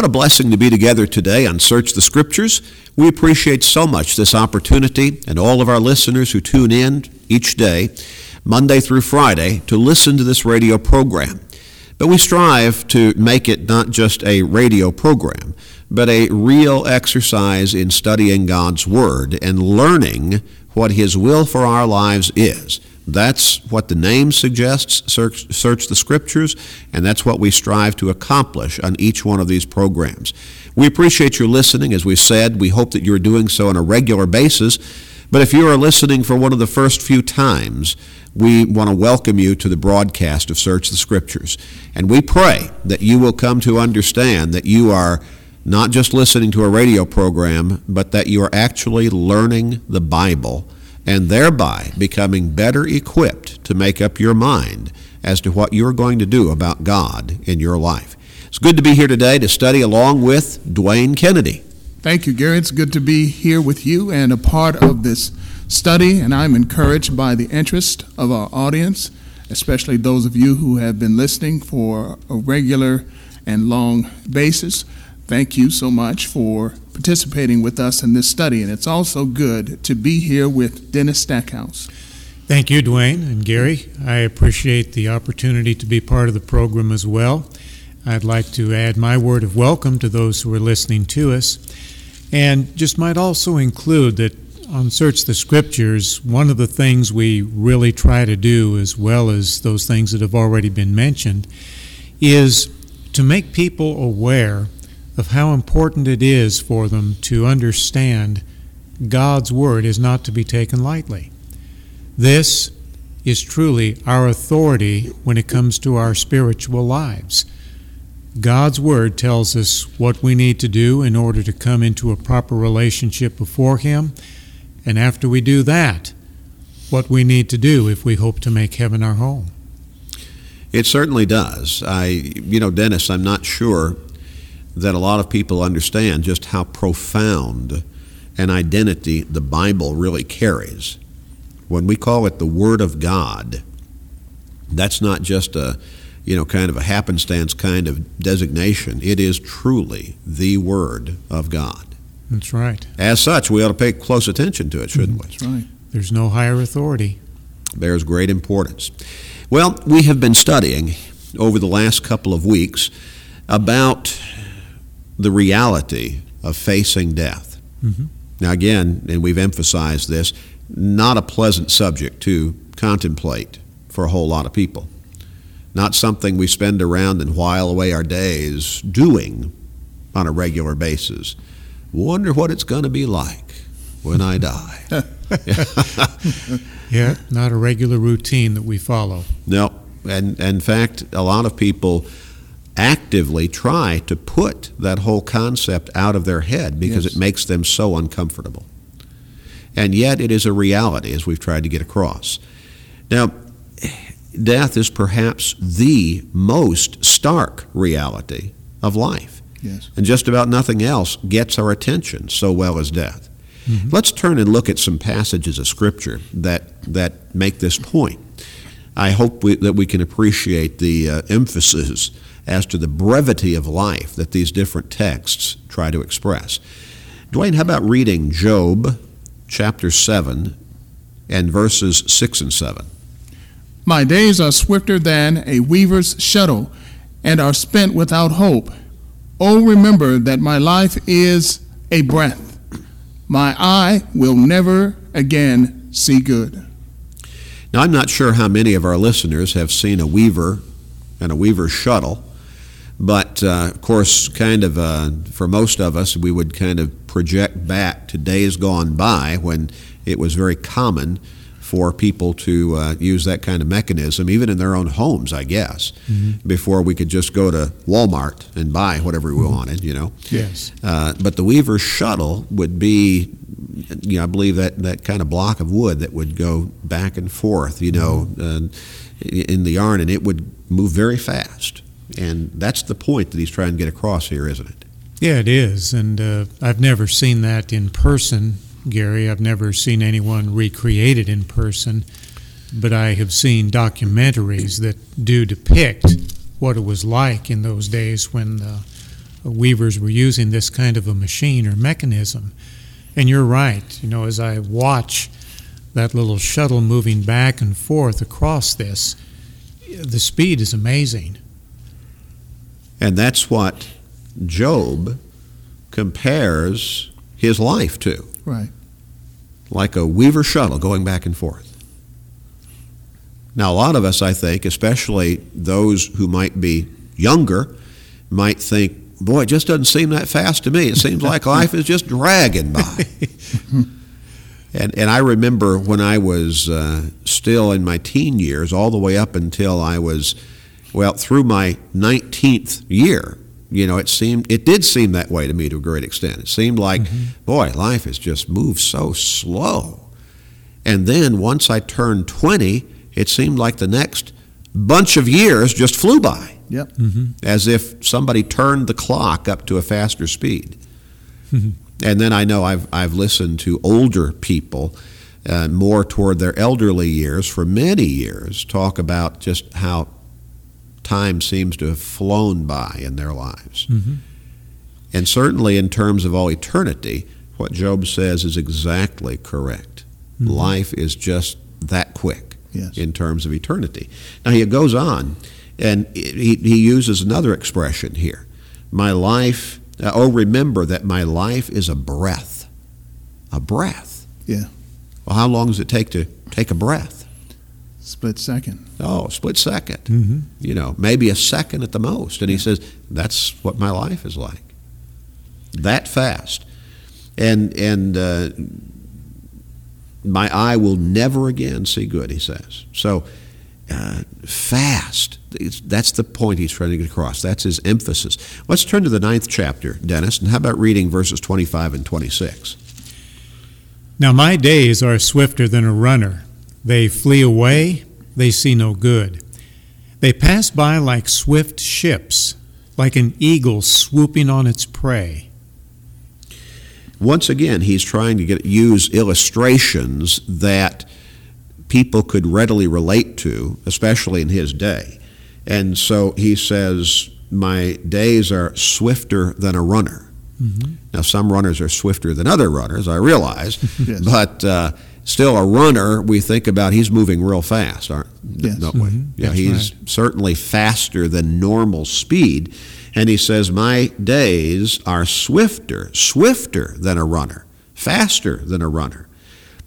What a blessing to be together today on Search the Scriptures. We appreciate so much this opportunity and all of our listeners who tune in each day, Monday through Friday, to listen to this radio program. But we strive to make it not just a radio program, but a real exercise in studying God's Word and learning what His will for our lives is. That's what the name suggests, search, search, the Scriptures, and that's what we strive to accomplish on each one of these programs. We appreciate your listening. As we said, we hope that you're doing so on a regular basis. But if you are listening for one of the first few times, we want to welcome you to the broadcast of Search the Scriptures. And we pray that you will come to understand that you are not just listening to a radio program, but that you are actually learning the Bible and thereby becoming better equipped to make up your mind as to what you're going to do about God in your life. It's good to be here today to study along with Dwayne Kennedy. Thank you, Gary. It's good to be here with you and a part of this study, and I'm encouraged by the interest of our audience, especially those of you who have been listening for a regular and long basis. Thank you so much for participating with us in this study, and it's also good to be here with Dennis Stackhouse. Thank you, Dwayne and Gary. I appreciate the opportunity to be part of the program as well. I'd like to add my word of welcome to those who are listening to us, and just might also include that on Search the Scriptures, one of the things we really try to do, as well as those things that have already been mentioned, is to make people aware of how important it is for them to understand God's Word is not to be taken lightly. This is truly our authority when it comes to our spiritual lives. God's Word tells us what we need to do in order to come into a proper relationship before Him, and after we do that, what we need to do if we hope to make heaven our home. It certainly does. I, you know, Dennis, I'm not sure that a lot of people understand just how profound an identity the Bible really carries. When we call it the Word of God, that's not just a you know kind of a happenstance kind of designation. It is truly the Word of God. That's right. As such, we ought to pay close attention to it, mm-hmm. shouldn't we? That's right. There's no higher authority. Bears great importance. Well, we have been studying over the last couple of weeks about the reality of facing death. Mm-hmm. Now, again, and we've emphasized this, not a pleasant subject to contemplate for a whole lot of people. Not something we spend around and while away our days doing on a regular basis. Wonder what it's going to be like when I die. yeah, not a regular routine that we follow. No, and, and in fact, a lot of people actively try to put that whole concept out of their head because yes. it makes them so uncomfortable. And yet it is a reality as we've tried to get across. Now, death is perhaps the most stark reality of life. Yes. And just about nothing else gets our attention so well as death. Mm-hmm. Let's turn and look at some passages of Scripture that, that make this point. I hope we, that we can appreciate the uh, emphasis as to the brevity of life that these different texts try to express. Dwayne, how about reading Job chapter 7 and verses 6 and 7? My days are swifter than a weaver's shuttle and are spent without hope. Oh, remember that my life is a breath. My eye will never again see good. Now, I'm not sure how many of our listeners have seen a weaver and a weaver's shuttle. But uh, of course, kind of uh, for most of us, we would kind of project back to days gone by when it was very common for people to uh, use that kind of mechanism, even in their own homes, I guess, mm-hmm. before we could just go to Walmart and buy whatever we mm-hmm. wanted, you know. Yes. Uh, but the Weaver's shuttle would be, you know, I believe that, that kind of block of wood that would go back and forth, you know, mm-hmm. in the yarn, and it would move very fast. And that's the point that he's trying to get across here, isn't it? Yeah, it is. And uh, I've never seen that in person, Gary. I've never seen anyone recreate it in person. But I have seen documentaries that do depict what it was like in those days when the weavers were using this kind of a machine or mechanism. And you're right. You know, as I watch that little shuttle moving back and forth across this, the speed is amazing. And that's what Job compares his life to. Right. Like a weaver shuttle going back and forth. Now, a lot of us, I think, especially those who might be younger, might think, boy, it just doesn't seem that fast to me. It seems like life is just dragging by. and, and I remember when I was uh, still in my teen years, all the way up until I was, well, through my 19th year, you know, it seemed it did seem that way to me to a great extent. It seemed like, mm-hmm. boy, life has just moved so slow. And then once I turned 20, it seemed like the next bunch of years just flew by. Yep. Mm-hmm. As if somebody turned the clock up to a faster speed. Mm-hmm. And then I know I've, I've listened to older people, uh, more toward their elderly years, for many years, talk about just how time seems to have flown by in their lives. Mm-hmm. And certainly, in terms of all eternity, what Job says is exactly correct. Mm-hmm. Life is just that quick yes. in terms of eternity. Now, he goes on, and he, he uses another expression here. My life, uh, oh, remember that my life is a breath. A breath. Yeah. Well, how long does it take to take a breath? Split second. Oh, split 2nd mm-hmm. You know, maybe a second at the most. And he says, that's what my life is like. That fast. And, and uh, my eye will never again see good, he says. So, uh, fast. That's the point he's trying to get across. That's his emphasis. Let's turn to the ninth chapter, Dennis, and how about reading verses 25 and 26? Now, my days are swifter than a runner they flee away, they see no good. They pass by like swift ships, like an eagle swooping on its prey. Once again, he's trying to get use illustrations that people could readily relate to, especially in his day. And so he says, My days are swifter than a runner. Mm-hmm. Now, some runners are swifter than other runners, I realize, yes. but uh, still a runner, we think about he's moving real fast, aren't yes. don't we? Mm-hmm. Yeah, That's he's right. certainly faster than normal speed. And he says, My days are swifter, swifter than a runner, faster than a runner.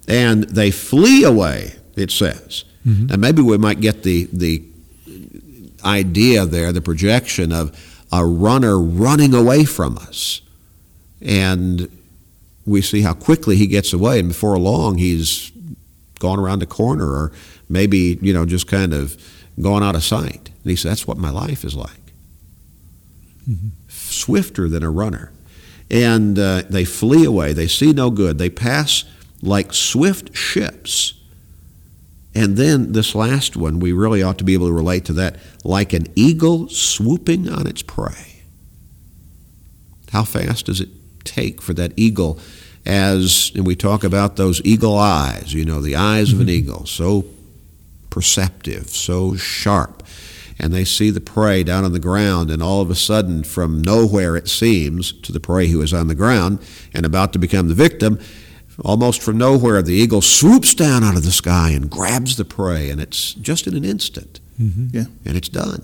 And they flee away, it says. Mm-hmm. And maybe we might get the, the idea there, the projection of a runner running away from us. And we see how quickly he gets away, and before long he's gone around the corner, or maybe you know just kind of gone out of sight. And he says, "That's what my life is like, mm-hmm. swifter than a runner." And uh, they flee away; they see no good. They pass like swift ships. And then this last one, we really ought to be able to relate to that, like an eagle swooping on its prey. How fast does it take for that eagle as, and we talk about those eagle eyes, you know, the eyes mm-hmm. of an mm-hmm. eagle, so perceptive, so sharp. And they see the prey down on the ground, and all of a sudden, from nowhere it seems, to the prey who is on the ground and about to become the victim, almost from nowhere, the eagle swoops down out of the sky and grabs the prey, and it's just in an instant. Mm-hmm. Yeah. And it's done.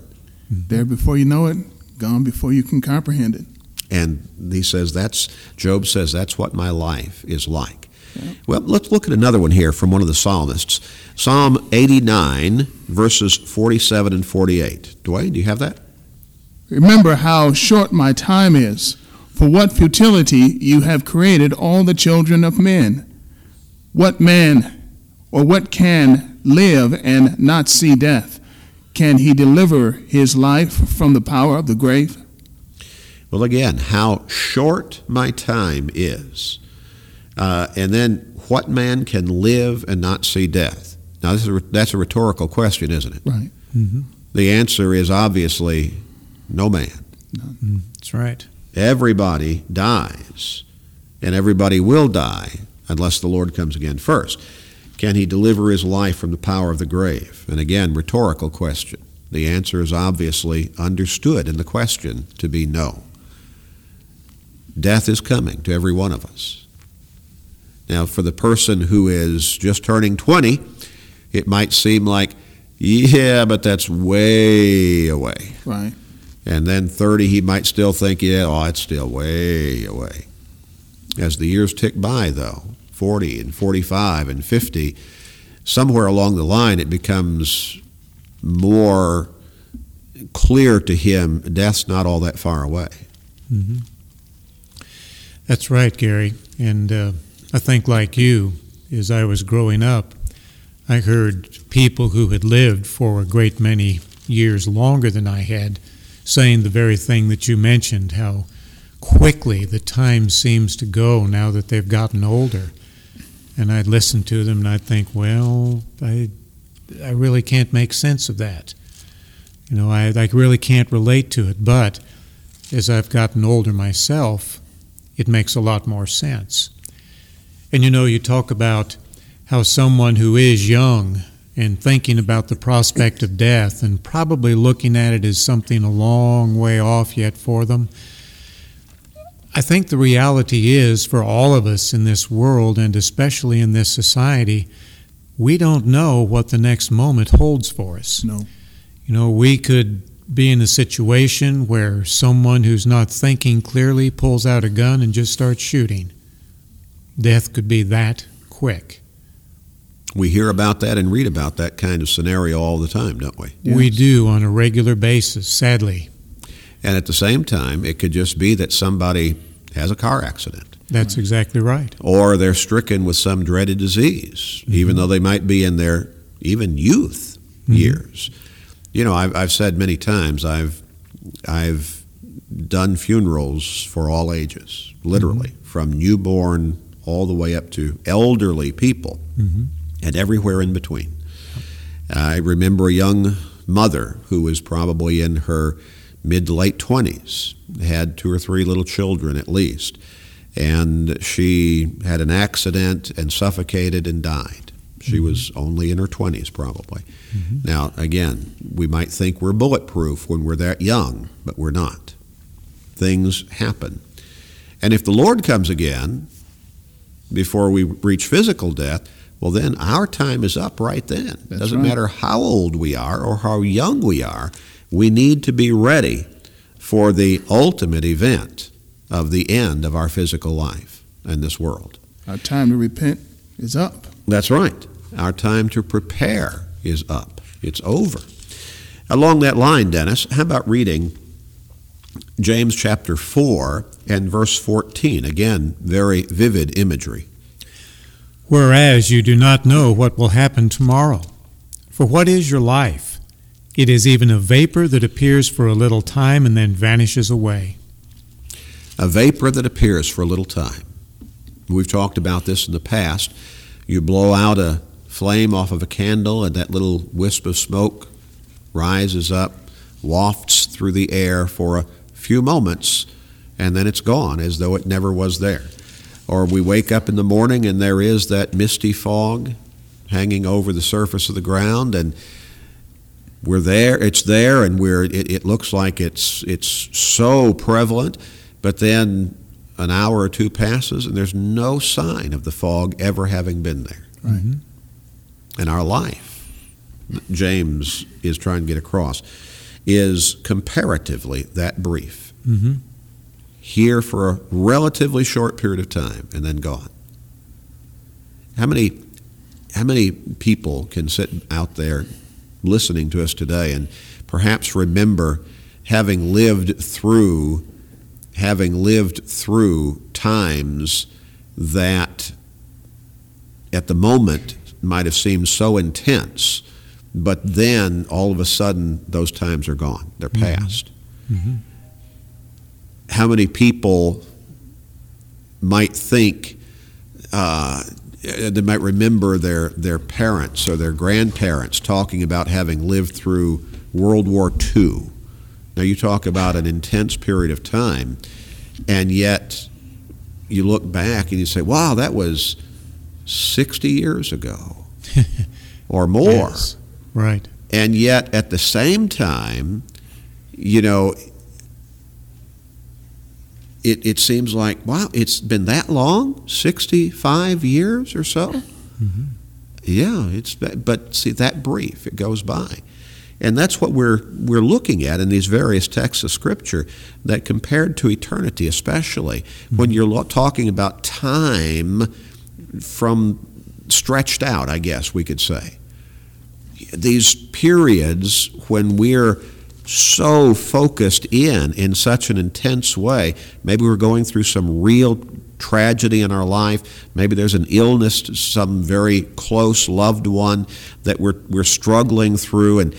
There before you know it, gone before you can comprehend it. And he says, that's, Job says, that's what my life is like. Yeah. Well, let's look at another one here from one of the psalmists. Psalm 89, verses 47 and 48. Dwayne, do you have that? Remember how short my time is. For what futility you have created all the children of men. What man or what can live and not see death? Can he deliver his life from the power of the grave? Well, again, how short my time is. Uh, and then, what man can live and not see death? Now, this is a, that's a rhetorical question, isn't it? Right. Mm-hmm. The answer is obviously no man. No. Mm, that's right. Everybody dies, and everybody will die unless the Lord comes again first. Can he deliver his life from the power of the grave? And again, rhetorical question. The answer is obviously understood in the question to be no. Death is coming to every one of us. Now, for the person who is just turning 20, it might seem like, yeah, but that's way away. Right. And then 30, he might still think, yeah, oh, it's still way away. As the years tick by, though, 40 and 45 and 50, somewhere along the line it becomes more clear to him death's not all that far away. Mm-hmm. That's right, Gary. And uh, I think, like you, as I was growing up, I heard people who had lived for a great many years longer than I had saying the very thing that you mentioned how quickly the time seems to go now that they've gotten older. And I'd listen to them and I'd think, well, I, I really can't make sense of that. You know, I, I really can't relate to it. But as I've gotten older myself, it makes a lot more sense. And you know, you talk about how someone who is young and thinking about the prospect of death and probably looking at it as something a long way off yet for them. I think the reality is for all of us in this world and especially in this society, we don't know what the next moment holds for us. No. You know, we could be in a situation where someone who's not thinking clearly pulls out a gun and just starts shooting. Death could be that quick. We hear about that and read about that kind of scenario all the time, don't we? Yes. We do on a regular basis, sadly. And at the same time, it could just be that somebody has a car accident That's exactly right. or they're stricken with some dreaded disease, even though they might be in their even youth Mhm. years. You know, I've, I've said many times, I've, I've done funerals for all ages, literally, from newborn all the way up to elderly people hmm and everywhere in between. I remember a young mother who was probably in her mid to late 20s, had two or three little children at least, and she had an accident and suffocated and died. She was only in her 20s, probably. Mhm. Now, again, we might think we're bulletproof when we're that young, but we're not. Things happen. And if the Lord comes again before we reach physical death, well, then our time is up right then. That's Doesn't right. matter how old we are or how young we are, we need to be ready for the ultimate event of the end of our physical life in this world. Our time to repent is up. That's right. Our time to prepare is up. It's over. Along that line, Dennis, how about reading James chapter 4 and verse 14? Again, very vivid imagery. Whereas you do not know what will happen tomorrow. For what is your life? It is even a vapor that appears for a little time and then vanishes away. A vapor that appears for a little time. We've talked about this in the past. You blow out a flame off of a candle, and that little wisp of smoke rises up, wafts through the air for a few moments, and then it's gone as though it never was there. Or we wake up in the morning and there is that misty fog hanging over the surface of the ground, and we're there, it's there, and we're, it, it looks like it's, it's so prevalent, but then an hour or two passes and there's no sign of the fog ever having been there. Right. Mhm. And our life, James is trying to get across, is comparatively that brief. Mm-hmm. Here for a relatively short period of time and then gone. How many, how many people can sit out there listening to us today and perhaps remember having lived through having lived through times that at the moment might have seemed so intense, but then all of a sudden those times are gone. They're Mhm. past. Mhm. How many people might think uh, they might remember their, their parents or their grandparents talking about having lived through World War II? Now, you talk about an intense period of time, and yet you look back and you say, wow, that was 60 years ago or more. Yes. Right. And yet, at the same time, you know, it, it seems like, wow, it's been that long? 65 years or so? Mm-hmm. Yeah, it's but see that brief, it goes by. And that's what we're we're looking at in these various texts of scripture that compared to eternity especially Mm-hmm. when you're talking about time from stretched out, I guess we could say. These periods when we're so focused in in such an intense way, maybe we're going through some real tragedy in our life, maybe there's an illness to some very close loved one that we're we're struggling through and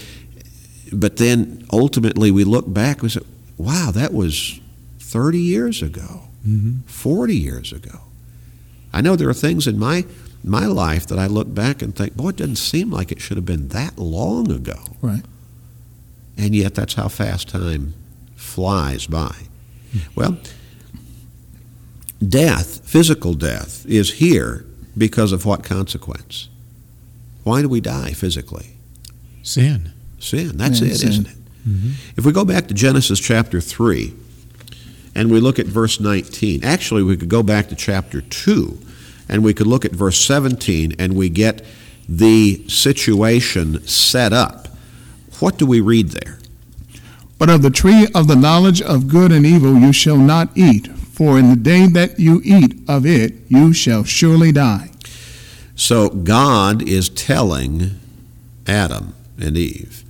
but then ultimately we look back and we say, wow, that was 30 years ago, Mhm. 40 years ago. I know there are things in my my life that I look back and think, boy, it doesn't seem like it should have been that long ago. Right. And yet that's how fast time flies by. Well, death, physical death, is here because of what consequence? Why do we die physically? Sin. Sin. That's Yeah, it, sin. isn't it? Mhm. If we go back to Genesis chapter 3 and we look at verse 19, actually, we could go back to chapter 2 and we could look at verse 17 and we get the situation set up. What do we read there? But of the tree of the knowledge of good and evil you shall not eat, for in the day that you eat of it you shall surely die. So God is telling Adam and Eve,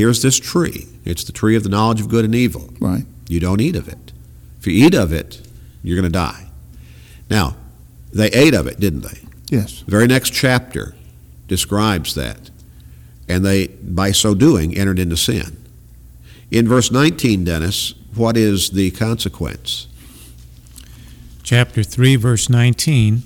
here's this tree. It's the tree of the knowledge of good and evil. Right. You don't eat of it. If you eat of it, you're going to die. Now, they ate of it, didn't they? Yes. The very next chapter describes that. And they, by so doing, entered into sin. In verse 19, Dennis, what is the consequence? Chapter 3, verse 19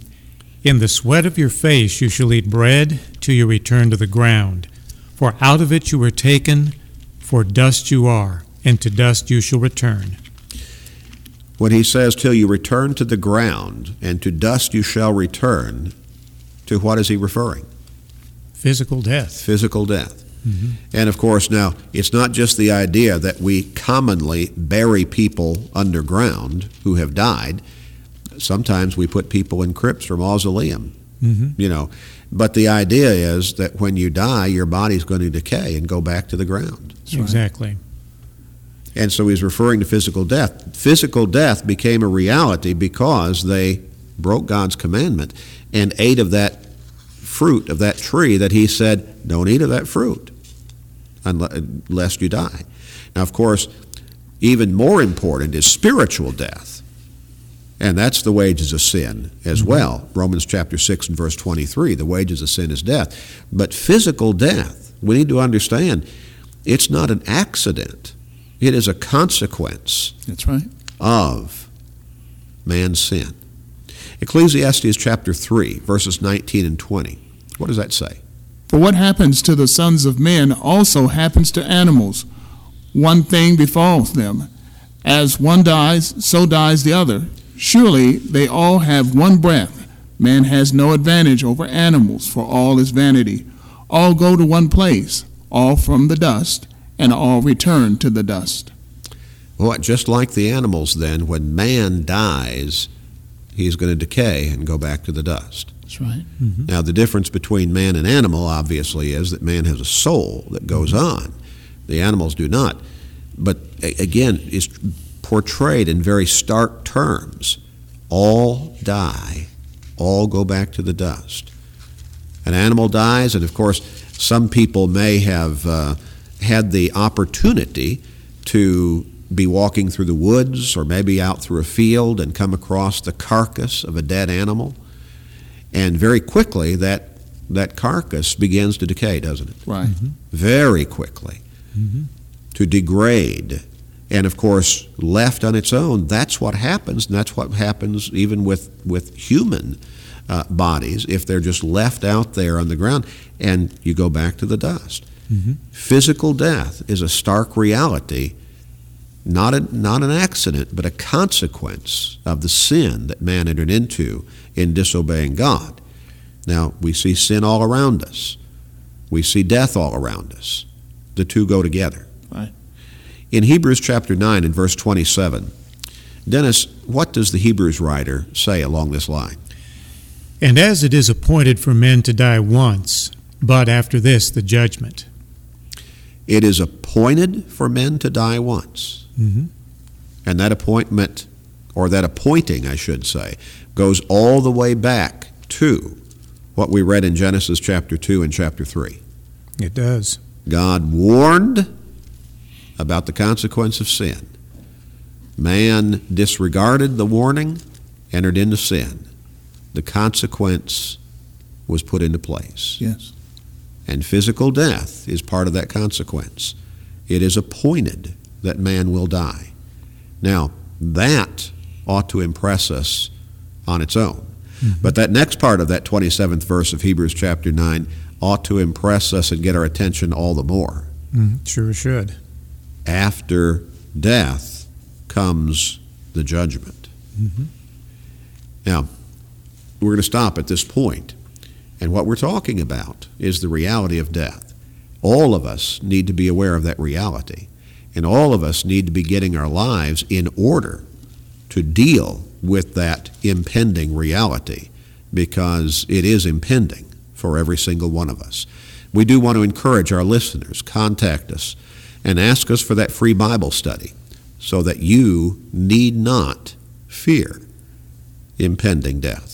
In the sweat of your face you shall eat bread till you return to the ground. For out of it you were taken, for dust you are, and to dust you shall return. When he says, till you return to the ground, and to dust you shall return, to what is he referring? Physical death. Physical death. Mhm. And of course, now, it's not just the idea that we commonly bury people underground who have died. Sometimes we put people in crypts or mausoleum, Mhm. you know. But the idea is that when you die, your body's going to decay and go back to the ground. That's right. Exactly. And so he's referring to physical death. Physical death became a reality because they broke God's commandment and ate of that fruit of that tree that he said, don't eat of that fruit unless you die. Now, of course, even more important is spiritual death. And that's the wages of sin as mm-hmm. well. Romans chapter 6 and verse 23 the wages of sin is death. But physical death, we need to understand, it's not an accident, it is a consequence That's right. of man's sin. Ecclesiastes chapter 3, verses 19 and 20. What does that say? For what happens to the sons of men also happens to animals. One thing befalls them. As one dies, so dies the other. Surely they all have one breath. Man has no advantage over animals, for all is vanity. All go to one place, all from the dust, and all return to the dust. Well, just like the animals, then, when man dies, he's going to decay and go back to the dust. That's right. Mm-hmm. Now, the difference between man and animal, obviously, is that man has a soul that goes mm-hmm. on. The animals do not. But again, it's portrayed in very stark terms. All die, all go back to the dust. An animal dies, and of course, some people may have uh, had the opportunity to be walking through the woods or maybe out through a field and come across the carcass of a dead animal. And very quickly, that, that carcass begins to decay, doesn't it? Right. Very quickly. Mhm. To degrade. And of course, left on its own, that's what happens, and that's what happens even with, with human uh, bodies if they're just left out there on the ground and you go back to the dust. Mhm. Physical death is a stark reality, not, a, not an accident, but a consequence of the sin that man entered into in disobeying God. Now, we see sin all around us, we see death all around us. The two go together. In Hebrews chapter 9 and verse 27, Dennis, what does the Hebrews writer say along this line? And as it is appointed for men to die once, but after this the judgment. It is appointed for men to die once. Mm-hmm. And that appointment, or that appointing, I should say, goes all the way back to what we read in Genesis chapter 2 and chapter 3. It does. God warned about the consequence of sin. Man disregarded the warning, entered into sin. The consequence was put into place. Yes. And physical death is part of that consequence. It is appointed that man will die. Now, that ought to impress us on its own. Mm-hmm. But that next part of that 27th verse of Hebrews chapter 9 ought to impress us and get our attention all the more. Mm, sure should. After death comes the judgment. Mm-hmm. Now, we're going to stop at this point, and what we're talking about is the reality of death. All of us need to be aware of that reality, and all of us need to be getting our lives in order to deal with that impending reality because it is impending for every single one of us. We do want to encourage our listeners, contact us and ask us for that free Bible study so that you need not fear impending death.